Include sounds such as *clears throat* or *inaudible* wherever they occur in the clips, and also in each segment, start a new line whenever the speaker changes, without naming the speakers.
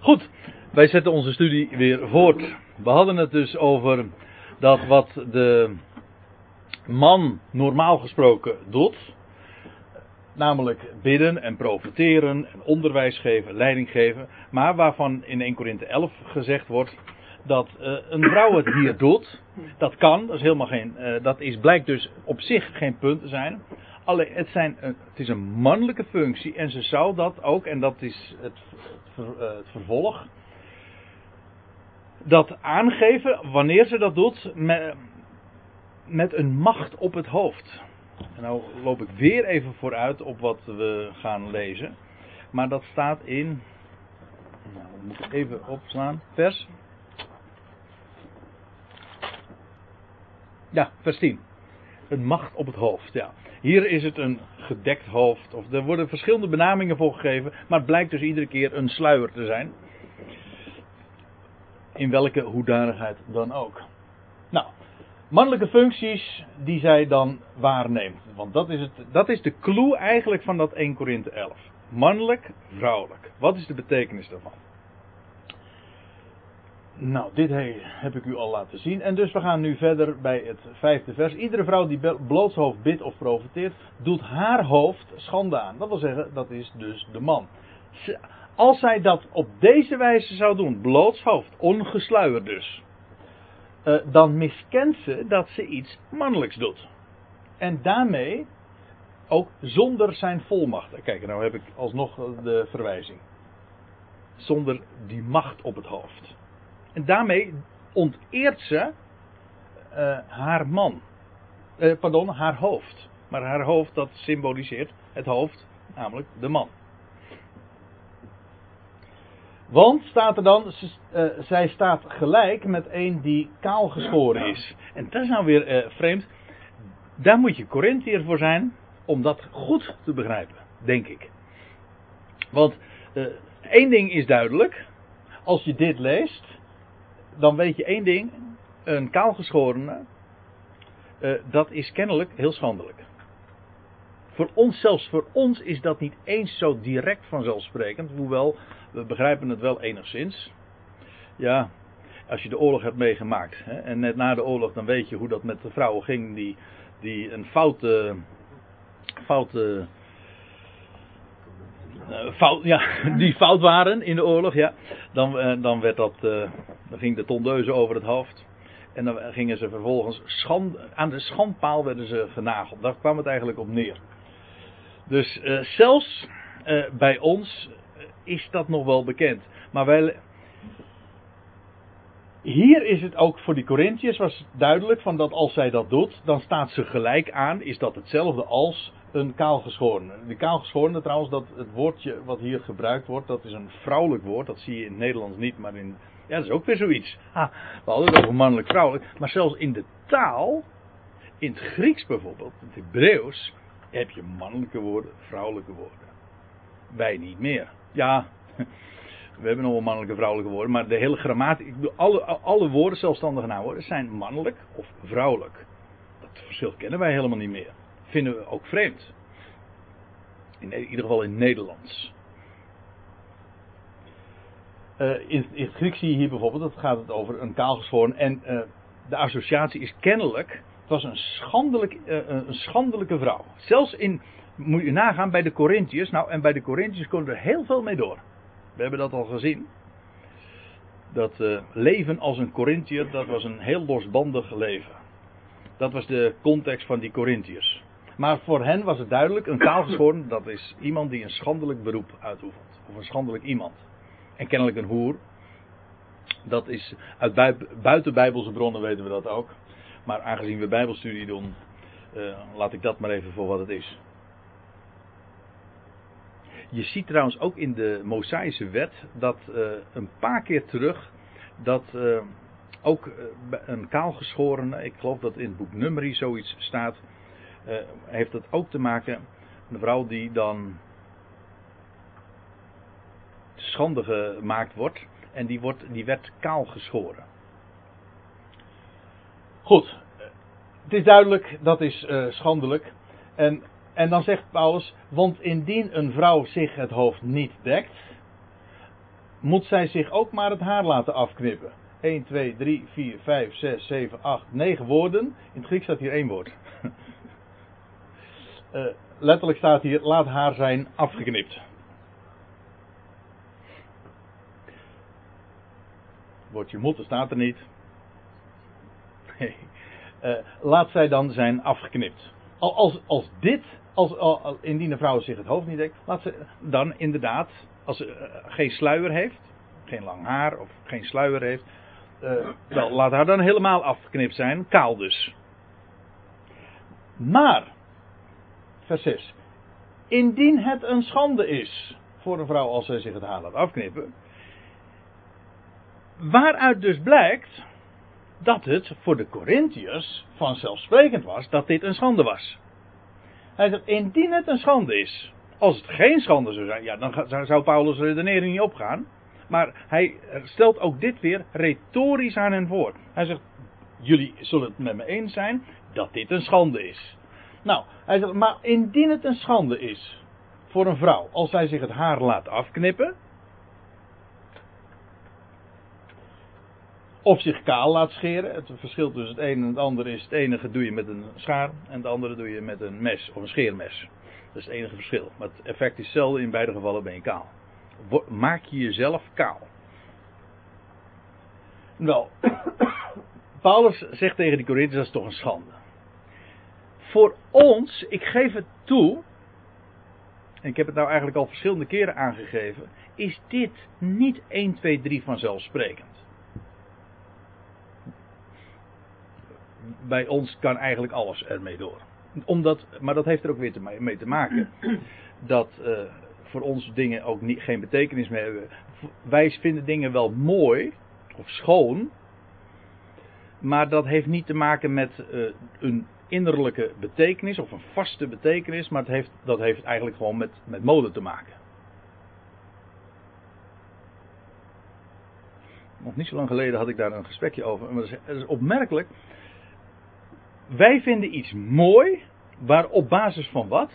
Goed, wij zetten onze studie weer voort. We hadden het dus over dat wat de man normaal gesproken doet, namelijk bidden en profiteren en onderwijs geven, leiding geven, maar waarvan in 1 Korinthe 11 gezegd wordt dat uh, een vrouw het hier doet. Dat kan, dat is helemaal geen, uh, dat is, blijkt dus op zich geen punt te zijn. Alleen het, zijn het is een mannelijke functie en ze zou dat ook, en dat is het, het, uh, het vervolg, dat aangeven wanneer ze dat doet met, met een macht op het hoofd. En nou loop ik weer even vooruit op wat we gaan lezen. Maar dat staat in. Nou, ik even opslaan. Vers. Ja, vers 10. Een macht op het hoofd, ja. Hier is het een gedekt hoofd. Of er worden verschillende benamingen voor gegeven. Maar het blijkt dus iedere keer een sluier te zijn. In welke hoedanigheid dan ook. Nou, mannelijke functies die zij dan waarneemt. Want dat is, het, dat is de clue eigenlijk van dat 1 Korinthe 11. Mannelijk, vrouwelijk. Wat is de betekenis daarvan? Nou, dit heb ik u al laten zien. En dus we gaan nu verder bij het vijfde vers. Iedere vrouw die blootshoofd bidt of profiteert, doet haar hoofd schande aan. Dat wil zeggen, dat is dus de man. Als zij dat op deze wijze zou doen, blootshoofd, ongesluierd dus, uh, dan miskent ze dat ze iets mannelijks doet. En daarmee ook zonder zijn volmacht. Kijk, nou heb ik alsnog de verwijzing. Zonder die macht op het hoofd. En daarmee onteert ze uh, haar man. Uh, pardon, haar hoofd. Maar haar hoofd dat symboliseert het hoofd, namelijk de man. Want staat er dan, uh, zij staat gelijk met een die kaal geschoren is. En dat is nou weer vreemd. Daar moet je Corinthiër voor zijn om dat goed te begrijpen, denk ik. Want één ding is duidelijk. Als je dit leest, dan weet je één ding. Een kaalgeschorene, dat is kennelijk heel schandelijk. Voor ons, zelfs voor ons, is dat niet eens zo direct vanzelfsprekend. Hoewel, we begrijpen het wel enigszins. Ja, als je de oorlog hebt meegemaakt. Hè, en net na de oorlog, dan weet je hoe dat met de vrouwen ging die, die een foute. foute fout, ja, *laughs* die fout waren in de oorlog, ja. Dan, uh, dan werd dat. Uh, dan ging de tondeuze over het hoofd. En dan gingen ze vervolgens. Aan de schandpaal werden ze genageld. Daar kwam het eigenlijk op neer. Dus zelfs bij ons is dat nog wel bekend. Maar wij. Hier is het ook voor die Corinthiërs was duidelijk van dat als zij dat doet, dan staat ze gelijk aan, is dat hetzelfde als een kaalgeschoren. De kaalgeschoren trouwens, dat het woordje wat hier gebruikt wordt, dat is een vrouwelijk woord. Dat zie je in het Nederlands niet, maar in. Ja, dat is ook weer zoiets. Ha, we hadden het over mannelijk, vrouwelijk. Maar zelfs in de taal, in het Grieks bijvoorbeeld, in het Hebreeuws, heb je mannelijke woorden, vrouwelijke woorden. Wij niet meer. Ja, *laughs* we hebben nog wel mannelijke, vrouwelijke woorden, maar de hele grammatiek, alle, alle woorden, zelfstandige naamwoorden, zijn mannelijk of vrouwelijk. Dat verschil kennen wij helemaal niet meer. Vinden we ook vreemd. In ieder geval in Nederlands. Uh, in, het Grieks zie je hier bijvoorbeeld, dat gaat het over een kaalgeschoren. En uh, de associatie is kennelijk, het was een, schandelijk, uh, een schandelijke vrouw. Zelfs in, moet je nagaan bij de Corinthiërs. Nou, en bij de Corinthiërs kon er heel veel mee door. We hebben dat al gezien. Dat leven als een Corinthiër, dat was een heel losbandig leven. Dat was de context van die Corinthiërs. Maar voor hen was het duidelijk, een kaalgeschoren, dat is iemand die een schandelijk beroep uitoefent. Of een schandelijk iemand. En kennelijk een hoer. Dat is uit buiten bijbelse bronnen weten we dat ook. Maar aangezien we bijbelstudie doen, uh, laat ik dat maar even voor wat het is. Je ziet trouwens ook in de Mosaïsche wet dat uh, een paar keer terug dat uh, ook een kaalgeschorene, ik geloof dat in het boek Numeri zoiets staat, heeft dat ook te maken, een vrouw die dan schande gemaakt wordt en die, wordt, die werd kaal geschoren. Goed, het is duidelijk, dat is schandelijk. En en dan zegt Paulus, want indien een vrouw zich het hoofd niet dekt, moet zij zich ook maar het haar laten afknippen. 1, 2, 3, 4, 5, 6, 7, 8, 9 woorden. In het Grieks staat hier één woord. *laughs* uh, letterlijk staat hier: laat haar zijn afgeknipt. Woordje moeten staat er niet. Nee. Uh, laat zij dan zijn afgeknipt. Als, als dit, als, indien de vrouw zich het hoofd niet dekt, laat ze dan inderdaad, als ze uh, geen sluier heeft, geen lang haar of geen sluier heeft, wel, laat haar dan helemaal afgeknipt zijn, kaal dus. Maar, vers 6. Indien het een schande is voor een vrouw als zij zich het haar laat afknippen, waaruit dus blijkt dat het voor de Corinthiërs vanzelfsprekend was dat dit een schande was. Hij zegt, indien het een schande is, als het geen schande zou zijn, ja, dan zou Paulus' redenering niet opgaan. Maar hij stelt ook dit weer retorisch aan hen voor. Hij zegt, jullie zullen het met me eens zijn dat dit een schande is. Nou, hij zegt, maar indien het een schande is voor een vrouw, als zij zich het haar laat afknippen, of zich kaal laat scheren. Het verschil tussen het een en het andere is: het enige doe je met een schaar en het andere doe je met een mes of een scheermes. Dat is het enige verschil. Maar het effect is hetzelfde, in beide gevallen ben je kaal. Maak je jezelf kaal. Wel, *coughs* Paulus zegt tegen die Corinthiërs: dat is toch een schande. Voor ons, ik geef het toe, en ik heb het nou eigenlijk al verschillende keren aangegeven, is dit niet 1, 2, 3 vanzelfsprekend. bij ons kan eigenlijk alles ermee door. Omdat, maar dat heeft er ook weer te, mee te maken *clears throat* dat uh, voor ons dingen ook niet, geen betekenis meer hebben. Wij vinden dingen wel mooi of schoon, maar dat heeft niet te maken met uh, een innerlijke betekenis of een vaste betekenis, maar het heeft, dat heeft eigenlijk gewoon met, met mode te maken. Nog niet zo lang geleden had ik daar een gesprekje over. Maar dat is opmerkelijk wij vinden iets mooi, waar op basis van wat?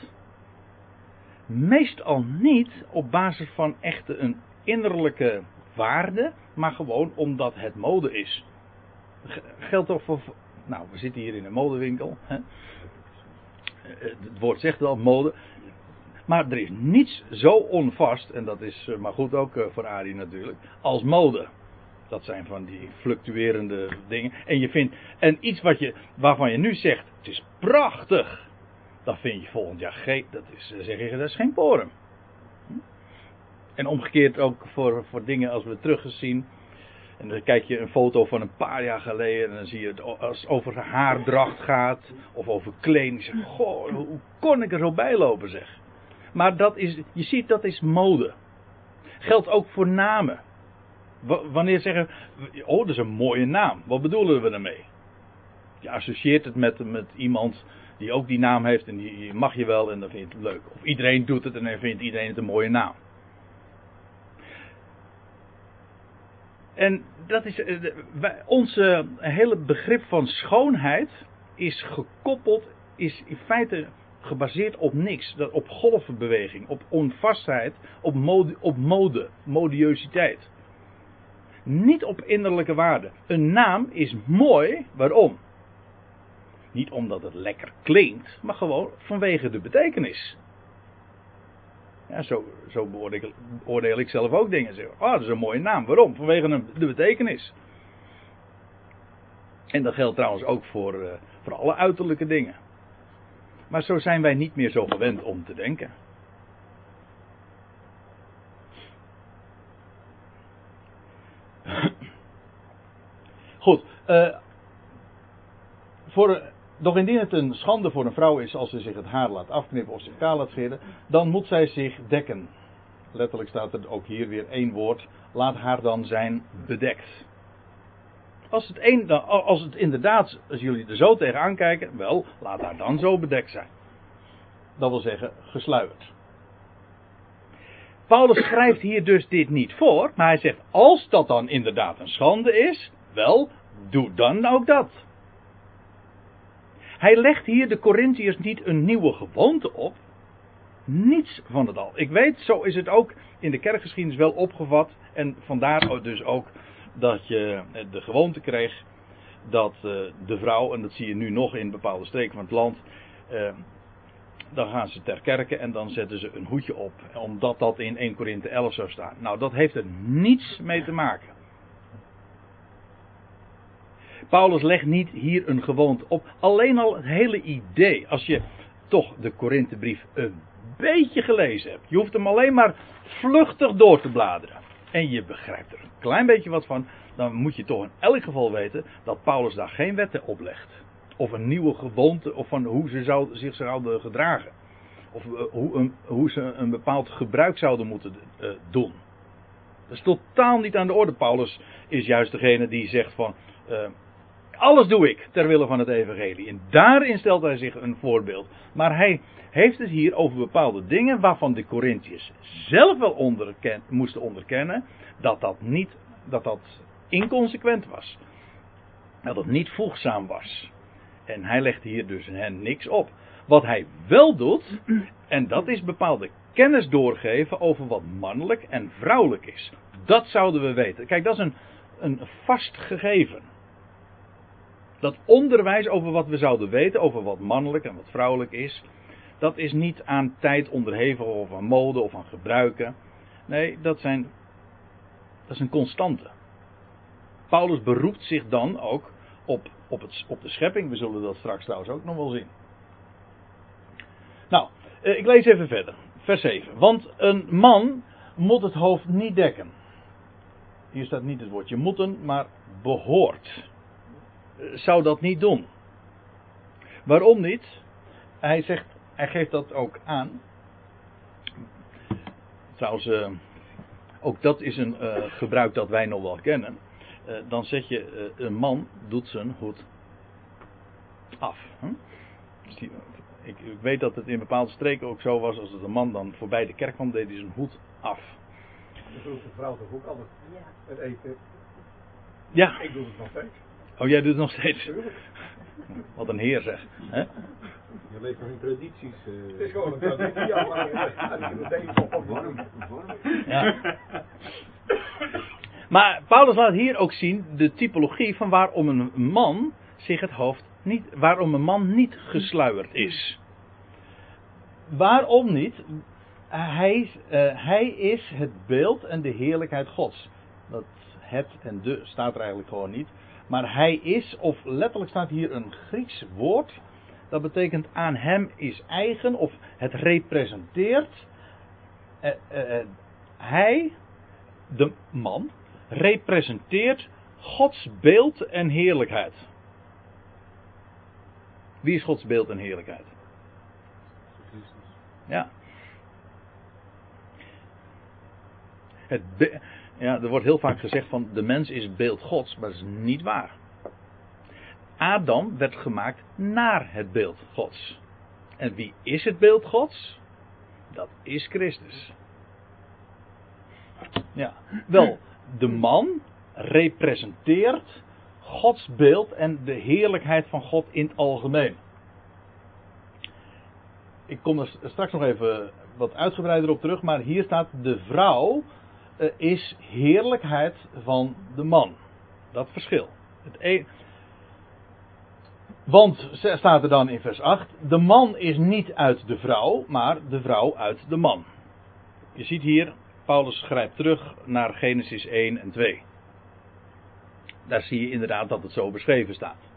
Meestal niet op basis van echte een innerlijke waarde, maar gewoon omdat het mode is. Geldt toch voor. Nou, we zitten hier in een modewinkel. Hè? Het woord zegt wel mode. Maar er is niets zo onvast, en dat is eh, maar goed ook eh, voor Arie natuurlijk, als mode. Dat zijn van die fluctuerende dingen. En je vindt, en iets wat je, waarvan je nu zegt, het is prachtig. Dat vind je volgend jaar geen, dat is, zeg dat is geen porum. En omgekeerd ook voor, voor dingen als we teruggezien. En dan kijk je een foto van een paar jaar geleden. En dan zie je het als het over haardracht gaat. Of over kleding. Zeg, goh, hoe kon ik er zo bij lopen zeg. Maar dat is, je ziet dat is mode. Geldt ook voor namen wanneer zeggen oh, dat is een mooie naam. Wat bedoelen we daarmee? Je associeert het met, met iemand die ook die naam heeft en die mag je wel en dan vind je het leuk. Of iedereen doet het en dan vindt iedereen het een mooie naam. En dat is, eh, onze hele begrip van schoonheid is gekoppeld, is in feite gebaseerd op niks. Op golvenbeweging, op onvastheid, op mode, op mode. Niet op innerlijke waarde. Een naam is mooi, waarom? Niet omdat het lekker klinkt, maar gewoon vanwege de betekenis. Zo, zo beoordeel, ik, ik zelf ook dingen. Zeg, oh, dat is een mooie naam. Waarom? Vanwege de betekenis. En dat geldt trouwens ook voor, uh, voor alle uiterlijke dingen. Maar zo zijn wij niet meer zo gewend om te denken. Goed. Uh, voor, doch indien het een schande voor een vrouw is als ze zich het haar laat afknippen of zich kaal laat scheren, dan moet zij zich dekken. Letterlijk staat er ook hier weer één woord. Laat haar dan zijn bedekt. Als het, een, als het inderdaad, als jullie er zo tegenaan kijken, wel, laat haar dan zo bedekt zijn. Dat wil zeggen, gesluierd. Paulus schrijft hier dus dit niet voor, maar hij zegt: als dat dan inderdaad een schande is, wel, doe dan ook dat. Hij legt hier de Corinthiërs niet een nieuwe gewoonte op. niets van het al. Ik weet, zo is het ook in de kerkgeschiedenis wel opgevat. En vandaar dus ook dat je de gewoonte kreeg dat eh, de vrouw, en dat zie je nu nog in bepaalde streken van het land, eh, dan gaan ze ter kerke en dan zetten ze een hoedje op, omdat dat in 1 Korinthe 11 zou staan. Nou, dat heeft er niets mee te maken. Paulus legt niet hier een gewoonte op. Alleen al het hele idee, als je toch de Korinthebrief een beetje gelezen hebt. Je hoeft hem alleen maar vluchtig door te bladeren. En je begrijpt er een klein beetje wat van. Dan moet je toch in elk geval weten dat Paulus daar geen wetten op legt. Of een nieuwe gewoonte, of van hoe ze zou, zich zouden gedragen. Of uh, hoe, een, hoe, ze een bepaald gebruik zouden moeten uh, doen. Dat is totaal niet aan de orde. Paulus is juist degene die zegt van. Uh, alles doe ik ter wille van het evangelie. En daarin stelt hij zich een voorbeeld. Maar hij heeft het hier over bepaalde dingen waarvan de Corinthiërs zelf wel moesten onderkennen dat dat niet, dat dat inconsequent was. Dat het niet voegzaam was. En hij legt hier dus hen niks op. Wat hij wel doet, en dat is bepaalde kennis doorgeven over wat mannelijk en vrouwelijk is. Dat zouden we weten. Kijk, dat is een, een vast gegeven dat onderwijs over wat we zouden weten, over wat mannelijk en wat vrouwelijk is, dat is niet aan tijd onderhevig of aan mode of aan gebruiken. Nee, dat, zijn, dat is een constante. Paulus beroept zich dan ook op, op, het, op de schepping. We zullen dat straks trouwens ook nog wel zien. Nou, eh, ik lees even verder. Vers 7. Want een man moet het hoofd niet dekken. Hier staat niet het woordje moeten, maar behoort zou dat niet doen. Waarom niet? Hij zegt, hij geeft dat ook aan. Trouwens, uh, ook dat is een uh, gebruik dat wij nog wel kennen. Uh, dan zeg je, een man doet zijn hoed af. Hm? Die, ik, ik, weet dat het in bepaalde streken ook zo was, als het een man dan voorbij de kerk kwam, deed hij zijn hoed af.
Dat doet de vrouw toch ook altijd? Ja. Het eten.
Ja.
Ik doe het nog steeds.
Oh, jij doet het nog steeds? Wat een heer zeg. Hè?
Je leeft nog in tradities. Uh... Het is gewoon een traditie, ja, maar warm.
Ja. Maar Paulus laat hier ook zien de typologie van waarom een man zich het hoofd niet, waarom een man niet gesluierd is. Waarom niet? Hij, uh, hij is het beeld en de heerlijkheid Gods. Dat het en de staat er eigenlijk gewoon niet. Maar hij is, of letterlijk staat hier een Grieks woord. Dat betekent aan hem is eigen, of het representeert. Eh, eh, eh, hij, de man, representeert Gods beeld en heerlijkheid. Wie is Gods beeld en heerlijkheid? Ja. Het, ja, er wordt heel vaak gezegd van de mens is beeld Gods, maar dat is niet waar. Adam werd gemaakt naar het beeld Gods. En wie is het beeld Gods? Dat is Christus. Ja, wel, de man representeert Gods beeld en de heerlijkheid van God in het algemeen. Ik kom er straks nog even wat uitgebreider op terug, maar hier staat de vrouw is heerlijkheid van de man. Dat verschil. Het e Want, staat er dan in vers 8, de man is niet uit de vrouw, maar de vrouw uit de man. Je ziet hier, Paulus grijpt terug naar Genesis 1 en 2. Daar zie je inderdaad dat het zo beschreven staat.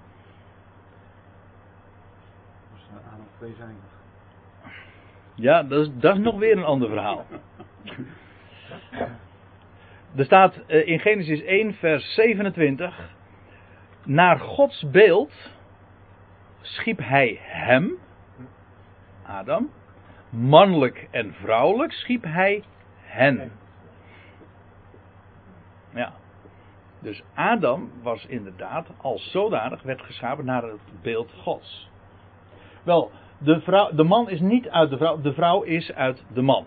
Ja, dat is, dat is nog weer een ander verhaal. *laughs* Er staat eh, in Genesis 1, vers 27. Naar Gods beeld schiep hij hem, Adam. Mannelijk en vrouwelijk schiep hij hen. Ja. Dus Adam was inderdaad als zodanig werd geschapen naar het beeld Gods. Wel, de, vrouw, de man is niet uit de vrouw, de vrouw is uit de man.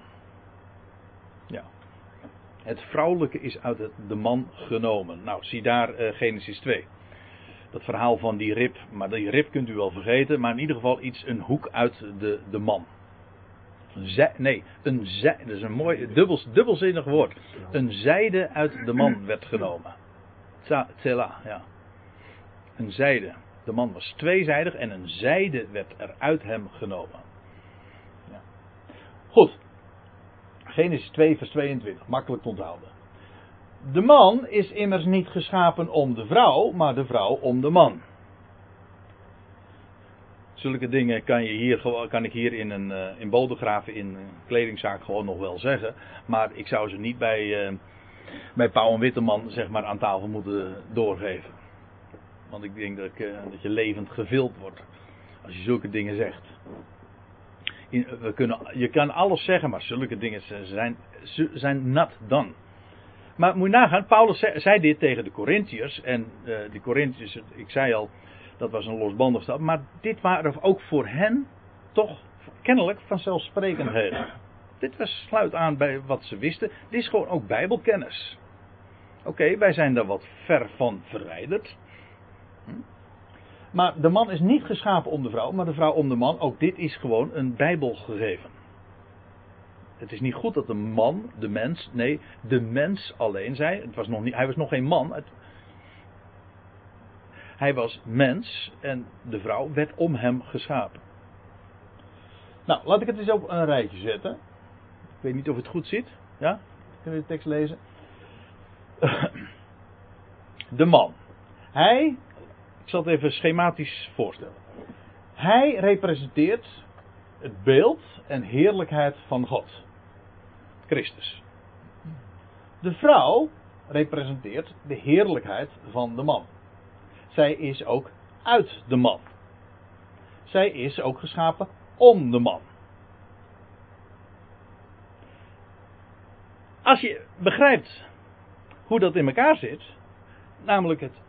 Het vrouwelijke is uit de man genomen. Nou, zie daar uh, Genesis 2. Dat verhaal van die rib. Maar die rib kunt u wel vergeten. Maar in ieder geval iets, een hoek uit de, de man. Nee, een zij, dat is een mooi, dubbel, dubbelzinnig woord. Een zijde uit de man werd genomen. Tsela, ja. Een zijde. De man was tweezijdig en een zijde werd er uit hem genomen. Ja. Goed. Genesis 2, vers 22. Makkelijk te onthouden. De man is immers niet geschapen om de vrouw, maar de vrouw om de man. Zulke dingen kan, je hier, kan ik hier in een uh, in Bodegraven in een kledingzaak gewoon nog wel zeggen. Maar ik zou ze niet bij, uh, bij Pauw en Witteman zeg maar, aan tafel moeten doorgeven. Want ik denk dat, ik, uh, dat je levend gevild wordt als je zulke dingen zegt. We kunnen, je kan alles zeggen, maar zulke dingen zijn, zijn nat dan. Maar moet je nagaan, Paulus zei, dit tegen de Corinthiërs. En de Corinthiërs, ik zei al, dat was een losbandig stap. Maar dit waren ook voor hen toch kennelijk vanzelfsprekendheden. Dit was, sluit aan bij wat ze wisten. Dit is gewoon ook bijbelkennis. Oké, wij zijn daar wat ver van verwijderd. Hm? Maar de man is niet geschapen om de vrouw, maar de vrouw om de man. Ook dit is gewoon een bijbelgegeven. Het is niet goed dat de man, de mens, nee, de mens alleen zei. Het was nog niet, hij was nog geen man. Het, hij was mens en de vrouw werd om hem geschapen. Nou, laat ik het eens op een rijtje zetten. Ik weet niet of het goed zit. Ja? Kunnen we de tekst lezen? *clears throat* De man. Hij, ik zal het even schematisch voorstellen. Hij representeert het beeld en heerlijkheid van God. Christus. De vrouw representeert de heerlijkheid van de man. Zij is ook uit de man. Zij is ook geschapen om de man. Als je begrijpt hoe dat in elkaar zit, namelijk het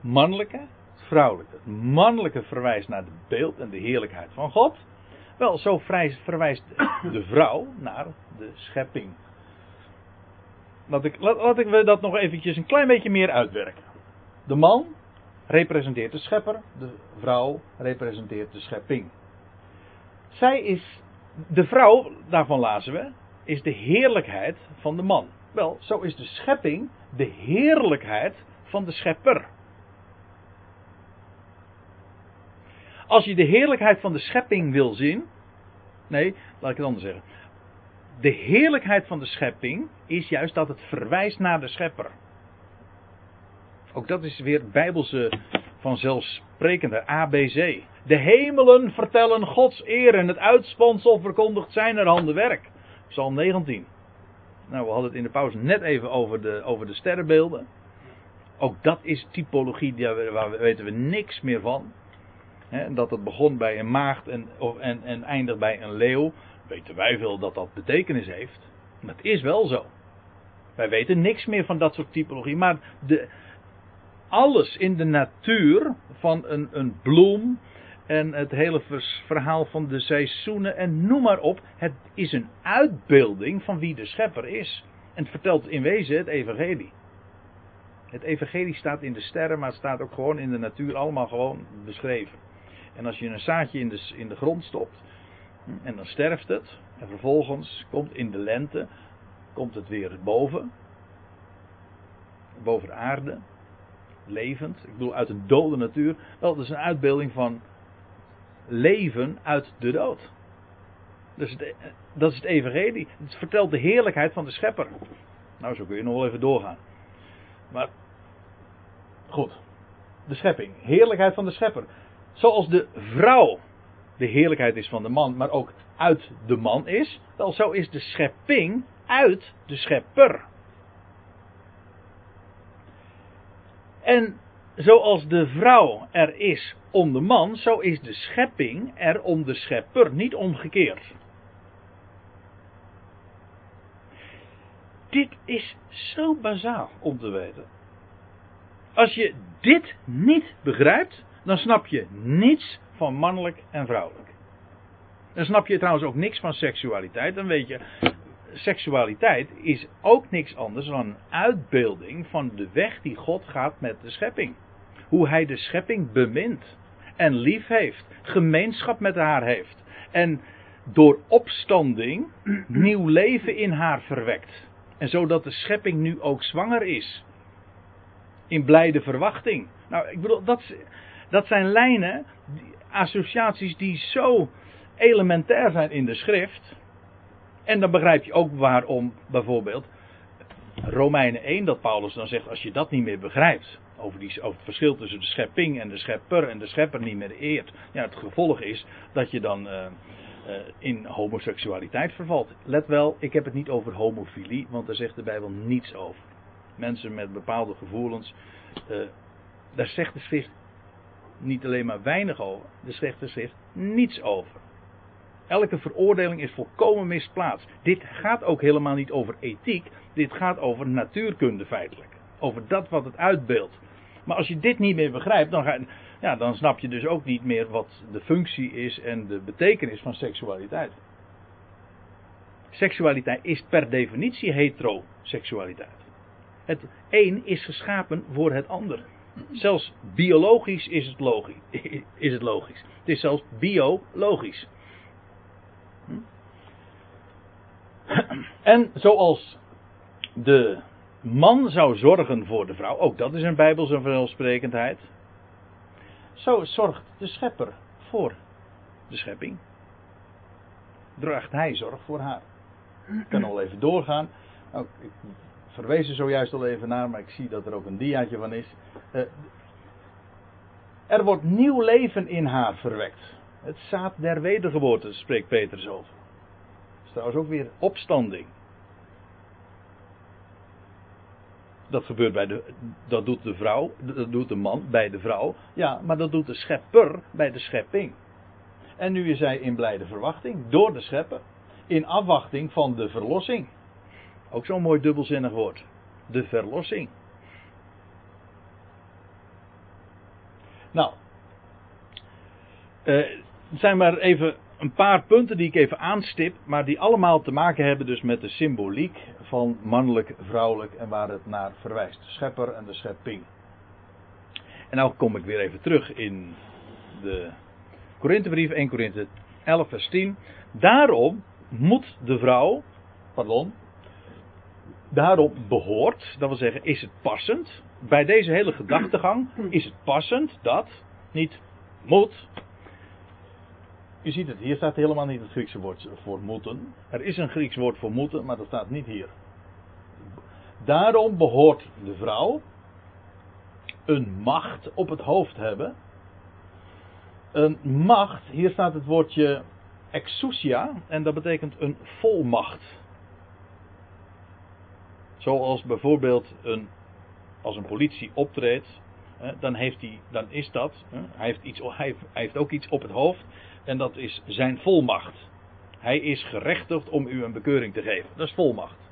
mannelijke, vrouwelijke. Het mannelijke verwijst naar het beeld en de heerlijkheid van God. Wel, zo verwijst de vrouw naar de schepping. Laat ik, laat, ik dat nog eventjes een klein beetje meer uitwerken. De man representeert de schepper, de vrouw representeert de schepping. Zij is, de vrouw, daarvan lazen we, is de heerlijkheid van de man. Wel, zo is de schepping de heerlijkheid van de schepper. Als je de heerlijkheid van de schepping wil zien. Nee, laat ik het anders zeggen. De heerlijkheid van de schepping is juist dat het verwijst naar de schepper. Ook dat is weer bijbelse vanzelfsprekende ABC. De hemelen vertellen Gods eer en het uitspansel verkondigt zijn er handen werk. Psalm 19. Nou, we hadden het in de pauze net even over de, over de sterrenbeelden. Ook dat is typologie, daar weten we niks meer van. Dat het begon bij een maagd en, en, en eindigt bij een leeuw. Weten wij veel dat dat betekenis heeft. Maar het is wel zo. Wij weten niks meer van dat soort typologie. Maar de, alles in de natuur van een, een bloem en het hele verhaal van de seizoenen en noem maar op. Het is een uitbeelding van wie de schepper is. En het vertelt in wezen het evangelie. Het evangelie staat in de sterren, maar het staat ook gewoon in de natuur allemaal gewoon beschreven. En als je een zaadje in de, in de grond stopt en dan sterft het en vervolgens komt in de lente komt het weer boven, boven de aarde levend. Ik bedoel, uit een dode natuur. Wel, dat is een uitbeelding van leven uit de dood. Dus dat is het evangelie. Het vertelt de heerlijkheid van de schepper. Nou, zo kun je nog wel even doorgaan. Maar, goed. De schepping. Heerlijkheid van de schepper. Zoals de vrouw de heerlijkheid is van de man, maar ook uit de man is. Wel, zo is de schepping uit de schepper. En zoals de vrouw er is om de man, zo is de schepping er om de schepper, niet omgekeerd. Dit is zo bazaal om te weten. Als je dit niet begrijpt, dan snap je niets van mannelijk en vrouwelijk. Dan snap je trouwens ook niks van seksualiteit. Dan weet je, seksualiteit is ook niks anders dan een uitbeelding van de weg die God gaat met de schepping. Hoe hij de schepping bemint en lief heeft, gemeenschap met haar heeft. En door opstanding nieuw leven in haar verwekt. En zodat de schepping nu ook zwanger is. In blijde verwachting. Nou, ik bedoel, dat, dat zijn lijnen, associaties die zo elementair zijn in de schrift. En dan begrijp je ook waarom bijvoorbeeld Romeinen 1 dat Paulus dan zegt, als je dat niet meer begrijpt, over, die, over het verschil tussen de schepping en de schepper en de schepper niet meer eert. Ja, het gevolg is dat je dan uh, uh, in homoseksualiteit vervalt. Let wel, ik heb het niet over homofilie, want daar zegt de Bijbel niets over. Mensen met bepaalde gevoelens, uh, daar zegt de schrift niet alleen maar weinig over, de zegt de schrift niets over. Elke veroordeling is volkomen misplaatst. Dit gaat ook helemaal niet over ethiek, dit gaat over natuurkunde feitelijk. Over dat wat het uitbeeldt. Maar als je dit niet meer begrijpt, dan, ga, ja, dan snap je dus ook niet meer wat de functie is en de betekenis van seksualiteit. Seksualiteit is per definitie heteroseksualiteit. Het een is geschapen voor het ander. Zelfs biologisch is het logisch. *laughs* Is het, logisch. het is zelfs biologisch. En zoals de man zou zorgen voor de vrouw, ook dat is een bijbelse vanzelfsprekendheid. Zo zorgt de schepper voor de schepping. Draagt hij zorg voor haar. Ik kan al even doorgaan. Nou, ik verwees er zojuist al even naar, maar ik zie dat er ook een diaatje van is. Uh, er wordt nieuw leven in haar verwekt. Het zaad der wedergeboorte spreekt Petrus over. Dat is trouwens ook weer opstanding. Dat gebeurt bij de, dat doet de vrouw, dat doet de man bij de vrouw. Ja, maar dat doet de schepper bij de schepping. En nu is hij in blijde verwachting door de schepper. In afwachting van de verlossing. Ook zo'n mooi dubbelzinnig woord. De verlossing. Nou, het zijn maar even een paar punten die ik even aanstip, maar die allemaal te maken hebben dus met de symboliek van mannelijk, vrouwelijk en waar het naar verwijst. De schepper en de schepping. En nou kom ik weer even terug in de Korinthebrief 1 Korinthe 11 vers 10. Daarom moet de vrouw, pardon, daarom behoort, dat wil zeggen is het passend, bij deze hele gedachtegang is het passend dat, niet moet, je ziet het, hier staat helemaal niet het Griekse woord voor moeten. Er is een Grieks woord voor moeten, maar dat staat niet hier. Daarom behoort de vrouw een macht op het hoofd hebben. Een macht, hier staat het woordje exousia en dat betekent een volmacht. Zoals bijvoorbeeld een, als een politie optreedt, dan, heeft hij, dan is dat, hij heeft, iets, hij heeft ook iets op het hoofd en dat is zijn volmacht. Hij is gerechtigd om u een bekeuring te geven. Dat is volmacht.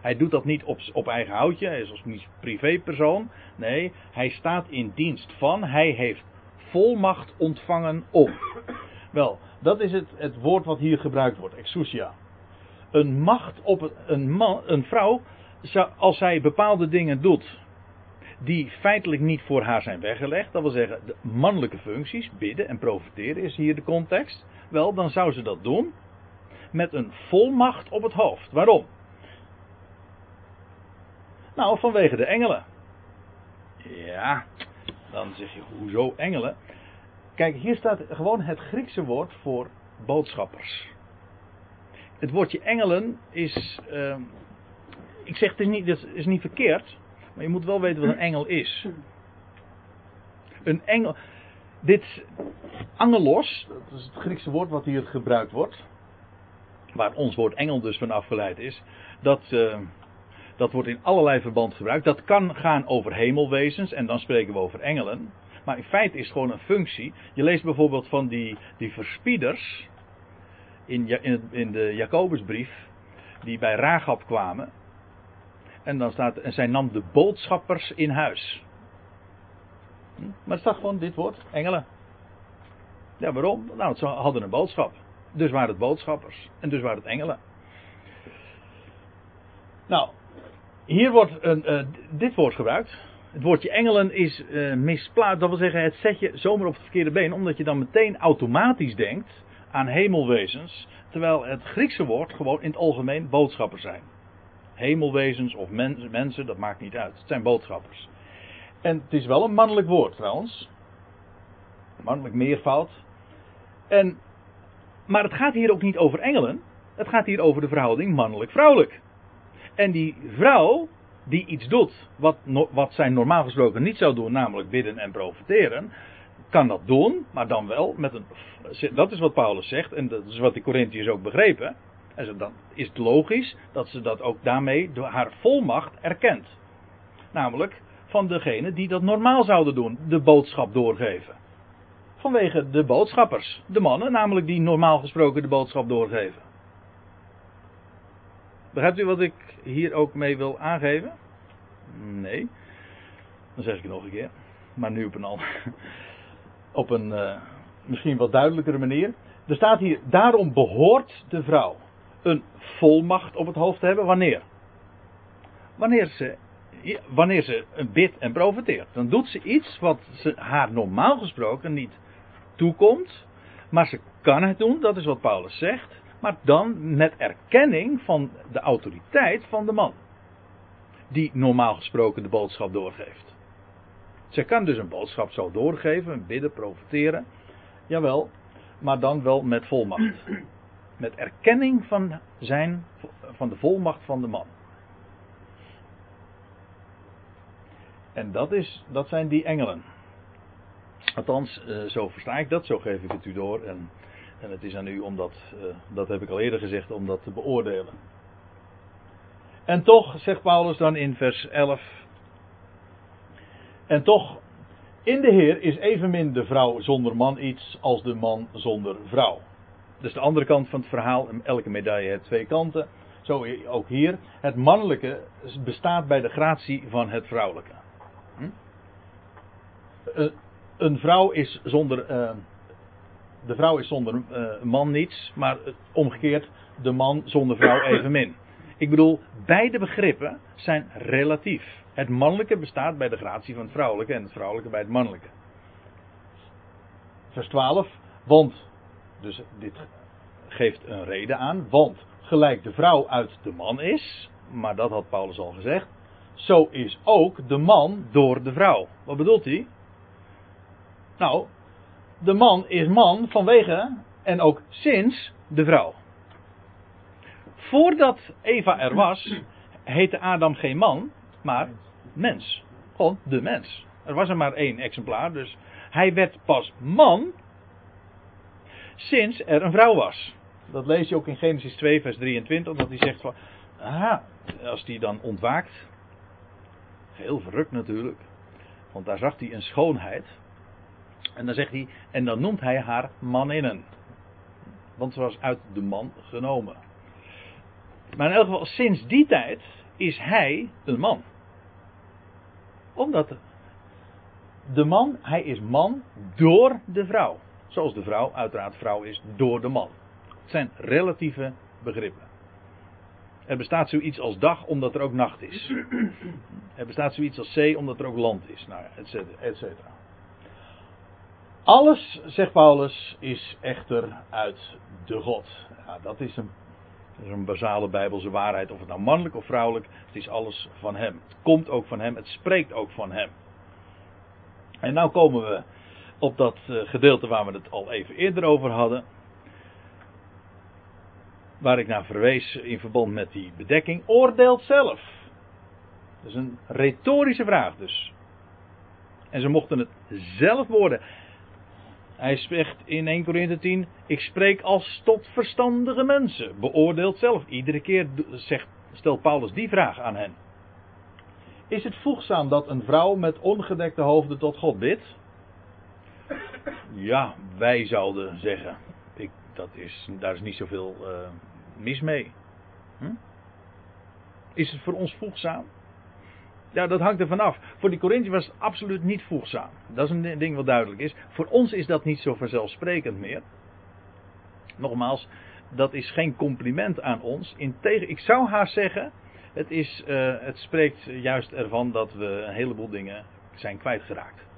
Hij doet dat niet op, op eigen houtje, hij is als niet privépersoon. Nee, hij staat in dienst van, hij heeft volmacht ontvangen om. Wel, dat is het, het woord wat hier gebruikt wordt, exousia. Een macht op een, man, een vrouw, als zij bepaalde dingen doet die feitelijk niet voor haar zijn weggelegd. Dat wil zeggen, de mannelijke functies, bidden en profiteren is hier de context. Wel, dan zou ze dat doen met een volmacht op het hoofd. Waarom? Nou, vanwege de engelen. Ja, dan zeg je, hoezo engelen? Kijk, hier staat gewoon het Griekse woord voor boodschappers. Het woordje engelen is. Uh, ik zeg het is niet, is niet verkeerd. Maar je moet wel weten wat een engel is. Een engel. Dit angelos, dat is het Griekse woord wat hier gebruikt wordt. Waar ons woord engel dus van afgeleid is. Dat, uh, dat wordt in allerlei verband gebruikt. Dat kan gaan over hemelwezens en dan spreken we over engelen. Maar in feite is het gewoon een functie. Je leest bijvoorbeeld van die, die verspieders in, in, in de Jacobusbrief. Die bij Ragab kwamen. En dan staat, en zij nam de boodschappers in huis. Hm? Maar het staat gewoon dit woord, engelen. Ja, waarom? Nou, ze hadden een boodschap. Dus waren het boodschappers. En dus waren het engelen. Nou, hier wordt een, uh, dit woord gebruikt. Het woordje engelen is uh, misplaatst. Dat wil zeggen, het zet je zomaar op het verkeerde been. Omdat je dan meteen automatisch denkt aan hemelwezens, terwijl het Griekse woord gewoon in het algemeen boodschappers zijn. Hemelwezens of mensen, dat maakt niet uit. Het zijn boodschappers. En het is wel een mannelijk woord trouwens. Mannelijk meervoud. En, maar het gaat hier ook niet over engelen. Het gaat hier over de verhouding mannelijk-vrouwelijk. En die vrouw die iets doet wat, wat zij normaal gesproken niet zou doen, namelijk bidden en profiteren, kan dat doen, maar dan wel met een. Dat is wat Paulus zegt en dat is wat de Corinthiërs ook begrepen. En dan is het logisch dat ze dat ook daarmee door haar volmacht erkent. Namelijk van degene die dat normaal zouden doen, de boodschap doorgeven. Vanwege de boodschappers, de mannen namelijk die normaal gesproken de boodschap doorgeven. Begrijpt u wat ik hier ook mee wil aangeven? Nee. Dan zeg ik het nog een keer. Maar nu op een, op een uh, misschien wat duidelijkere manier. Er staat hier, daarom behoort de vrouw een volmacht op het hoofd te hebben. Wanneer? Wanneer ze, wanneer ze een bid en profiteert. Dan doet ze iets wat ze haar normaal gesproken niet toekomt. Maar ze kan het doen, dat is wat Paulus zegt. Maar dan met erkenning van de autoriteit van de man. Die normaal gesproken de boodschap doorgeeft. Zij kan dus een boodschap zo doorgeven, bidden, profiteren. Jawel, maar dan wel met volmacht. Met erkenning van, zijn, van de volmacht van de man. En dat, is, dat zijn die engelen. Althans, eh, zo versta ik dat, zo geef ik het u door. En en het is aan u om dat, uh, dat heb ik al eerder gezegd, om dat te beoordelen. En toch, zegt Paulus dan in vers 11. En toch, in de Heer is evenmin de vrouw zonder man iets als de man zonder vrouw. Dus de andere kant van het verhaal, elke medaille heeft twee kanten. Zo ook hier. Het mannelijke bestaat bij de gratie van het vrouwelijke. Hm? Eh, een vrouw is zonder. Uh, de vrouw is zonder uh, man niets, maar omgekeerd de man zonder vrouw *coughs* evenmin. Ik bedoel, beide begrippen zijn relatief. Het mannelijke bestaat bij de gratie van het vrouwelijke en het vrouwelijke bij het mannelijke. Vers 12, want, dus dit geeft een reden aan, want gelijk de vrouw uit de man is, maar dat had Paulus al gezegd, zo is ook de man door de vrouw. Wat bedoelt hij? Nou, de man is man vanwege en ook sinds de vrouw. Voordat Eva er was, heette Adam geen man, maar mens. Gewoon de mens. Er was er maar één exemplaar, dus hij werd pas man sinds er een vrouw was. Dat lees je ook in Genesis 2, vers 23, dat hij zegt van, als hij dan ontwaakt, heel verrukt natuurlijk, want daar zag hij een schoonheid, en dan zegt hij, en dan noemt hij haar maninnen. Want ze was uit de man genomen. Maar in elk geval, sinds die tijd is hij een man. Omdat de man, hij is man door de vrouw. Zoals de vrouw uiteraard vrouw is door de man. Het zijn relatieve begrippen. Er bestaat zoiets als dag omdat er ook nacht is. Er bestaat zoiets als zee omdat er ook land is. Nou, et cetera. Alles, zegt Paulus, is echter uit de God. Ja, dat, is een, een basale bijbelse waarheid. Of het nou mannelijk of vrouwelijk, het is alles van Hem. Het komt ook van Hem, het spreekt ook van Hem. En nou komen we op dat eh, gedeelte waar we het al even eerder over hadden. Waar ik naar verwees in verband met die bedekking. Oordeelt zelf. Dat is een retorische vraag dus. En ze mochten het zelf worden. Hij zegt in 1 Corinthië 10: Ik spreek als tot verstandige mensen. Beoordeelt zelf. Iedere keer zegt, stelt Paulus die vraag aan hen. Is het voegzaam dat een vrouw met ongedekte hoofden tot God bidt? Ja, wij zouden zeggen. Ik, dat is, daar is niet zoveel uh, mis mee. Hm? Is het voor ons voegzaam? Ja, dat hangt er vanaf. Voor die Corinthië was het absoluut niet voegzaam. Dat is een ding wat duidelijk is. Voor ons is dat niet zo vanzelfsprekend meer. Nogmaals, dat is geen compliment aan ons. Ik zou haar zeggen, het, is, uh, het spreekt juist ervan dat we een heleboel dingen zijn kwijtgeraakt.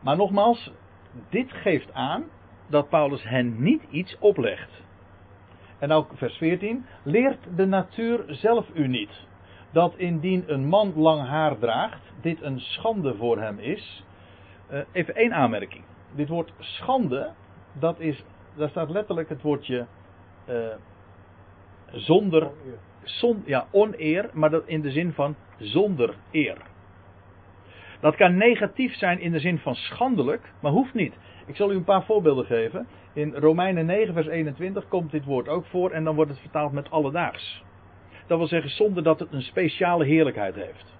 Maar nogmaals, dit geeft aan dat Paulus hen niet iets oplegt. En ook vers 14. Leert de natuur zelf u niet. Dat indien een man lang haar draagt, dit een schande voor hem is. Uh, even één aanmerking. Dit woord schande, dat is, daar staat letterlijk het woordje uh, zonder, zon, ja, oneer, maar dat in de zin van zonder eer. Dat kan negatief zijn in de zin van schandelijk, maar hoeft niet. Ik zal u een paar voorbeelden geven. In Romeinen 9, vers 21 komt dit woord ook voor en dan wordt het vertaald met alledaags. Dat wil zeggen zonder dat het een speciale heerlijkheid heeft.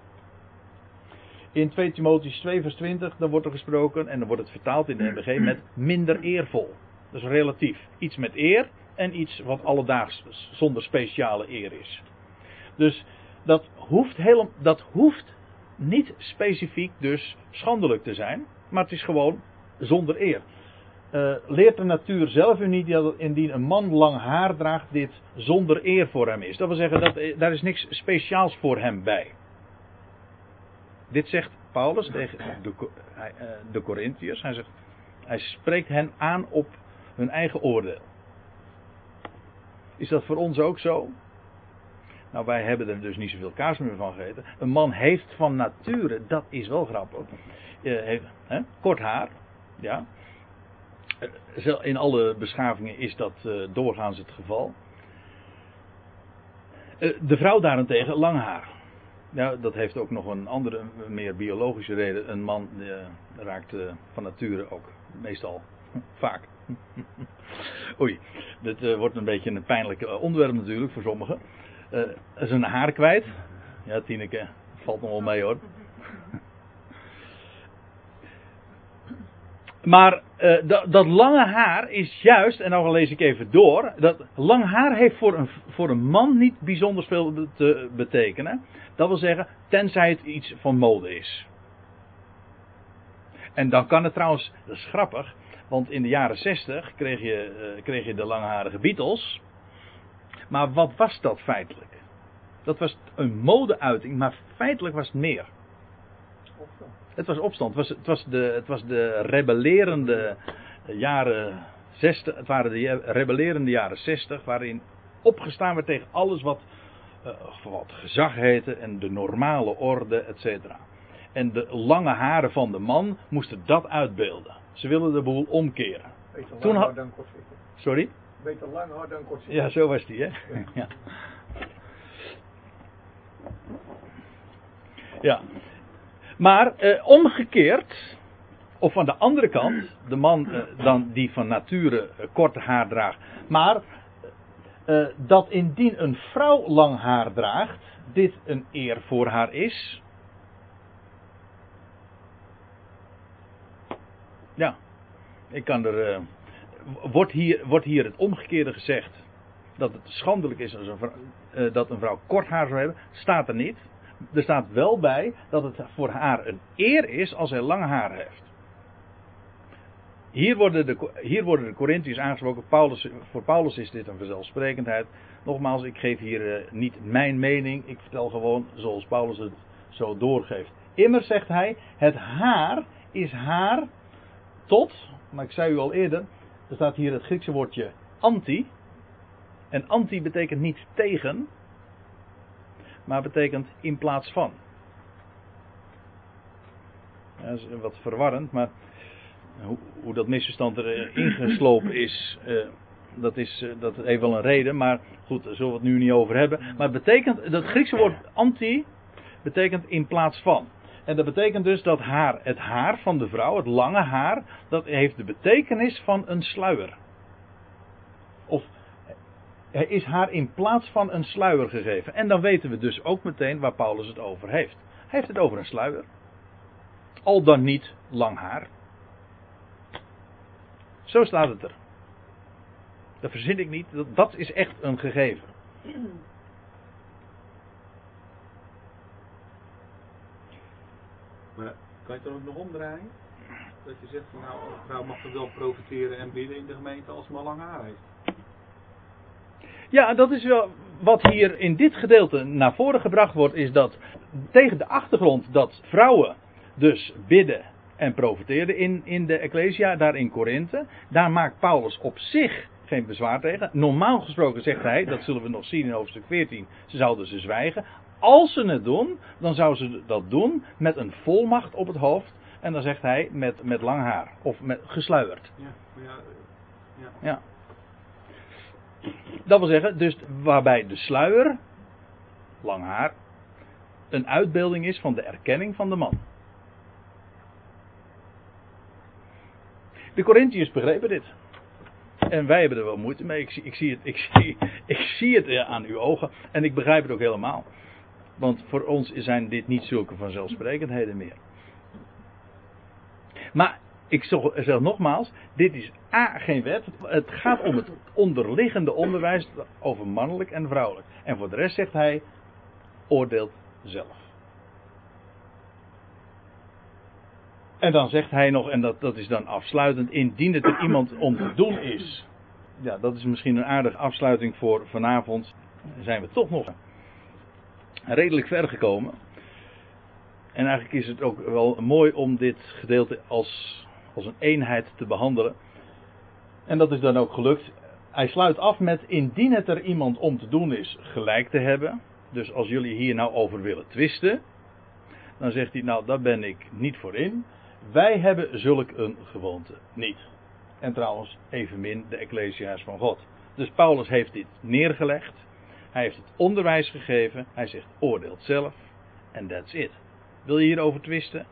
In 2 Timotheus 2, vers 20, dan wordt er gesproken en dan wordt het vertaald in de MBG met minder eervol. Is relatief. Iets met eer en iets wat alledaags zonder speciale eer is. Dus dat hoeft, helemaal, dat hoeft niet specifiek dus schandelijk te zijn, maar het is gewoon zonder eer. Uh, leert de natuur zelf u niet dat indien een man lang haar draagt, dit zonder eer voor hem is. Dat wil zeggen, dat, eh, daar is niks speciaals voor hem bij. Dit zegt Paulus tegen de, uh, de Corinthiërs. Hij, zegt, hij spreekt hen aan op hun eigen oordeel. Is dat voor ons ook zo? Nou, wij hebben er dus niet zoveel kaas meer van gegeten. Een man heeft van nature, dat is wel grappig. Uh, heeft, hè, kort haar, ja. Eh, in alle beschavingen is dat uh, doorgaans het geval. De vrouw daarentegen lang haar. Ja, dat heeft ook nog een andere, meer biologische reden. Een man raakt van nature ook meestal *laughs* vaak. *laughs* Oei, dit wordt een beetje een pijnlijk onderwerp natuurlijk voor sommigen. Zijn haar kwijt. Ja, Tineke, valt nog wel mee hoor. Maar uh, dat, dat, lange haar is juist, en dan lees ik even door, dat lang haar heeft voor een, voor een man niet bijzonder veel te betekenen. Dat wil zeggen, tenzij het iets van mode is. En dan kan het trouwens, dat is grappig, want in de jaren 60 kreeg je, uh, kreeg je de langharige Beatles. Maar wat was dat feitelijk? Dat was een modeuiting, maar feitelijk was het meer. Het was opstand. Het was, het was, de, het was de rebellerende jaren 60. Het waren de rebellerende jaren 60. Waarin opgestaan werd tegen alles wat, uh, wat gezag heette. En de normale orde, et cetera. En de lange haren van de man moesten dat uitbeelden. Ze wilden de boel omkeren.
Toen kort
Sorry?
Beter lang dan kort
Ja, zo was die, hè? ja. ja. Maar eh, omgekeerd, of van de andere kant, de man eh, dan die van nature eh, korte haar draagt, maar dat indien een vrouw lang haar draagt, dit een eer voor haar is. Ja, ik kan er. Eh, wordt, hier, wordt hier het omgekeerde gezegd? Dat het schandelijk is als een eh, dat een vrouw kort haar zou hebben, staat er niet er staat wel bij dat het voor haar een eer is als hij lang haar heeft. Hier worden de, hier de Corinthiërs aangesproken. Paulus, voor Paulus is dit een vanzelfsprekendheid. Nogmaals, ik geef hier uh, niet mijn mening. Ik vertel gewoon zoals Paulus het zo doorgeeft. Immer zegt hij: Het haar is haar tot. Maar ik zei u al eerder. Er staat hier het Griekse woordje anti. En anti betekent niet tegen maar betekent in plaats van. dat is wat verwarrend, maar hoe, dat misverstand er ingeslopen is, uh, dat, is uh, dat heeft wel een reden, maar goed, daar zullen we het nu niet over hebben. Maar het betekent, dat Griekse woord anti, betekent in plaats van. En dat betekent dus dat haar, het haar van de vrouw, het lange haar, dat heeft de betekenis van een sluier. Of hij is haar in plaats van een sluier gegeven. En dan weten we dus ook meteen waar Paulus het over heeft. Hij heeft het over een sluier. Al dan niet lang haar. Zo staat het er. Dat verzin ik niet. Dat is echt een gegeven.
Kan je het ook nog omdraaien? Dat je zegt, nou, een vrouw mag er wel profiteren en bidden in de gemeente als ze maar lang haar heeft.
Ja, dat is wel wat hier in dit gedeelte naar voren gebracht wordt, is dat tegen de achtergrond dat vrouwen dus bidden en profeteerde in, in de Ecclesia, daar in Korinthe. Daar maakt Paulus op zich geen bezwaar tegen. Normaal gesproken zegt hij, dat zullen we nog zien in hoofdstuk 14, ze zouden ze zwijgen. Als ze het doen, dan zouden ze dat doen met een volmacht op het hoofd. En dan zegt hij met, met lang haar, of met gesluierd.
Ja, ja. Ja.
Dat wil zeggen, dus waarbij de sluier, lang haar, een uitbeelding is van de erkenning van de man. De Corinthiërs begrepen dit. En wij hebben er wel moeite mee. Ik zie, ik zie, het, ik zie, ik zie het eh, aan uw ogen. En ik begrijp het ook helemaal. Want voor ons zijn dit niet zulke vanzelfsprekendheden meer. Maar ik zeg nogmaals, dit is A geen wet. Het gaat om het onderliggende onderwijs over mannelijk en vrouwelijk. En voor de rest zegt hij, oordeelt zelf. En dan zegt hij nog, en dat, dat is dan afsluitend, indien het er iemand om te doen is. Ja, dat is misschien een aardige afsluiting voor vanavond. Zijn we toch nog redelijk ver gekomen. En eigenlijk is het ook wel mooi om dit gedeelte als, als een eenheid te behandelen. En dat is dan ook gelukt. Hij sluit af met: indien het er iemand om te doen is gelijk te hebben. Dus als jullie hier nou over willen twisten. Dan zegt hij: Nou, daar ben ik niet voor in. Wij hebben zulk een gewoonte niet. En trouwens, evenmin de Ecclesia's van God. Dus Paulus heeft dit neergelegd. Hij heeft het onderwijs gegeven. Hij zegt: oordeelt zelf. En that's it. Wil je hierover twisten?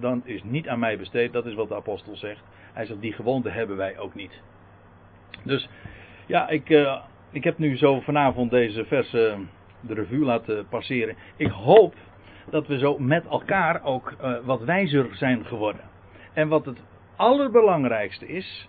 Dan is niet aan mij besteed. Dat is wat de apostel zegt. Hij zegt: die gewoonte hebben wij ook niet. Dus ja, ik, uh, ik heb nu zo vanavond deze versen de revue laten passeren. Ik hoop dat we zo met elkaar ook uh, wat wijzer zijn geworden. En wat het allerbelangrijkste is,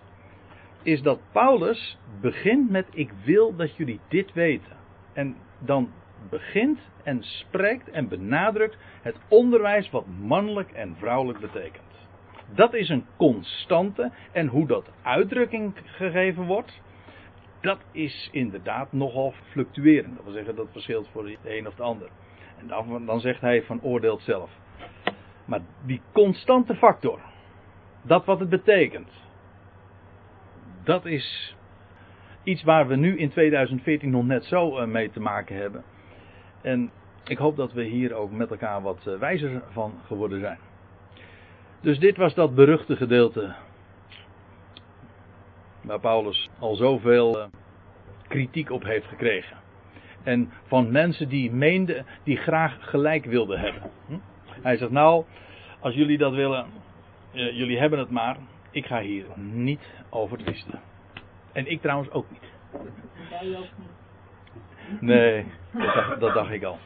is dat Paulus begint met: Ik wil dat jullie dit weten. En dan begint en spreekt en benadrukt het onderwijs wat mannelijk en vrouwelijk betekent. Dat is een constante en hoe dat uitdrukking gegeven wordt, dat is inderdaad nogal fluctuerend. Dat wil zeggen dat verschilt voor de een of de ander. En dan, dan zegt hij van oordeelt zelf. Maar die constante factor, dat wat het betekent, dat is iets waar we nu in 2014 nog net zo eh, mee te maken hebben. En ik hoop dat we hier ook met elkaar wat eh, wijzer van geworden zijn. Dus dit was dat beruchte gedeelte waar Paulus al zoveel eh, kritiek op heeft gekregen. En van mensen die meenden, die graag gelijk wilden hebben. Hm? Hij zegt nou, als jullie dat willen, jullie hebben het maar. Ik ga hier niet over twisten. En ik trouwens ook niet.
Jij ook niet.
Nee, dat dacht, dat dacht ik al.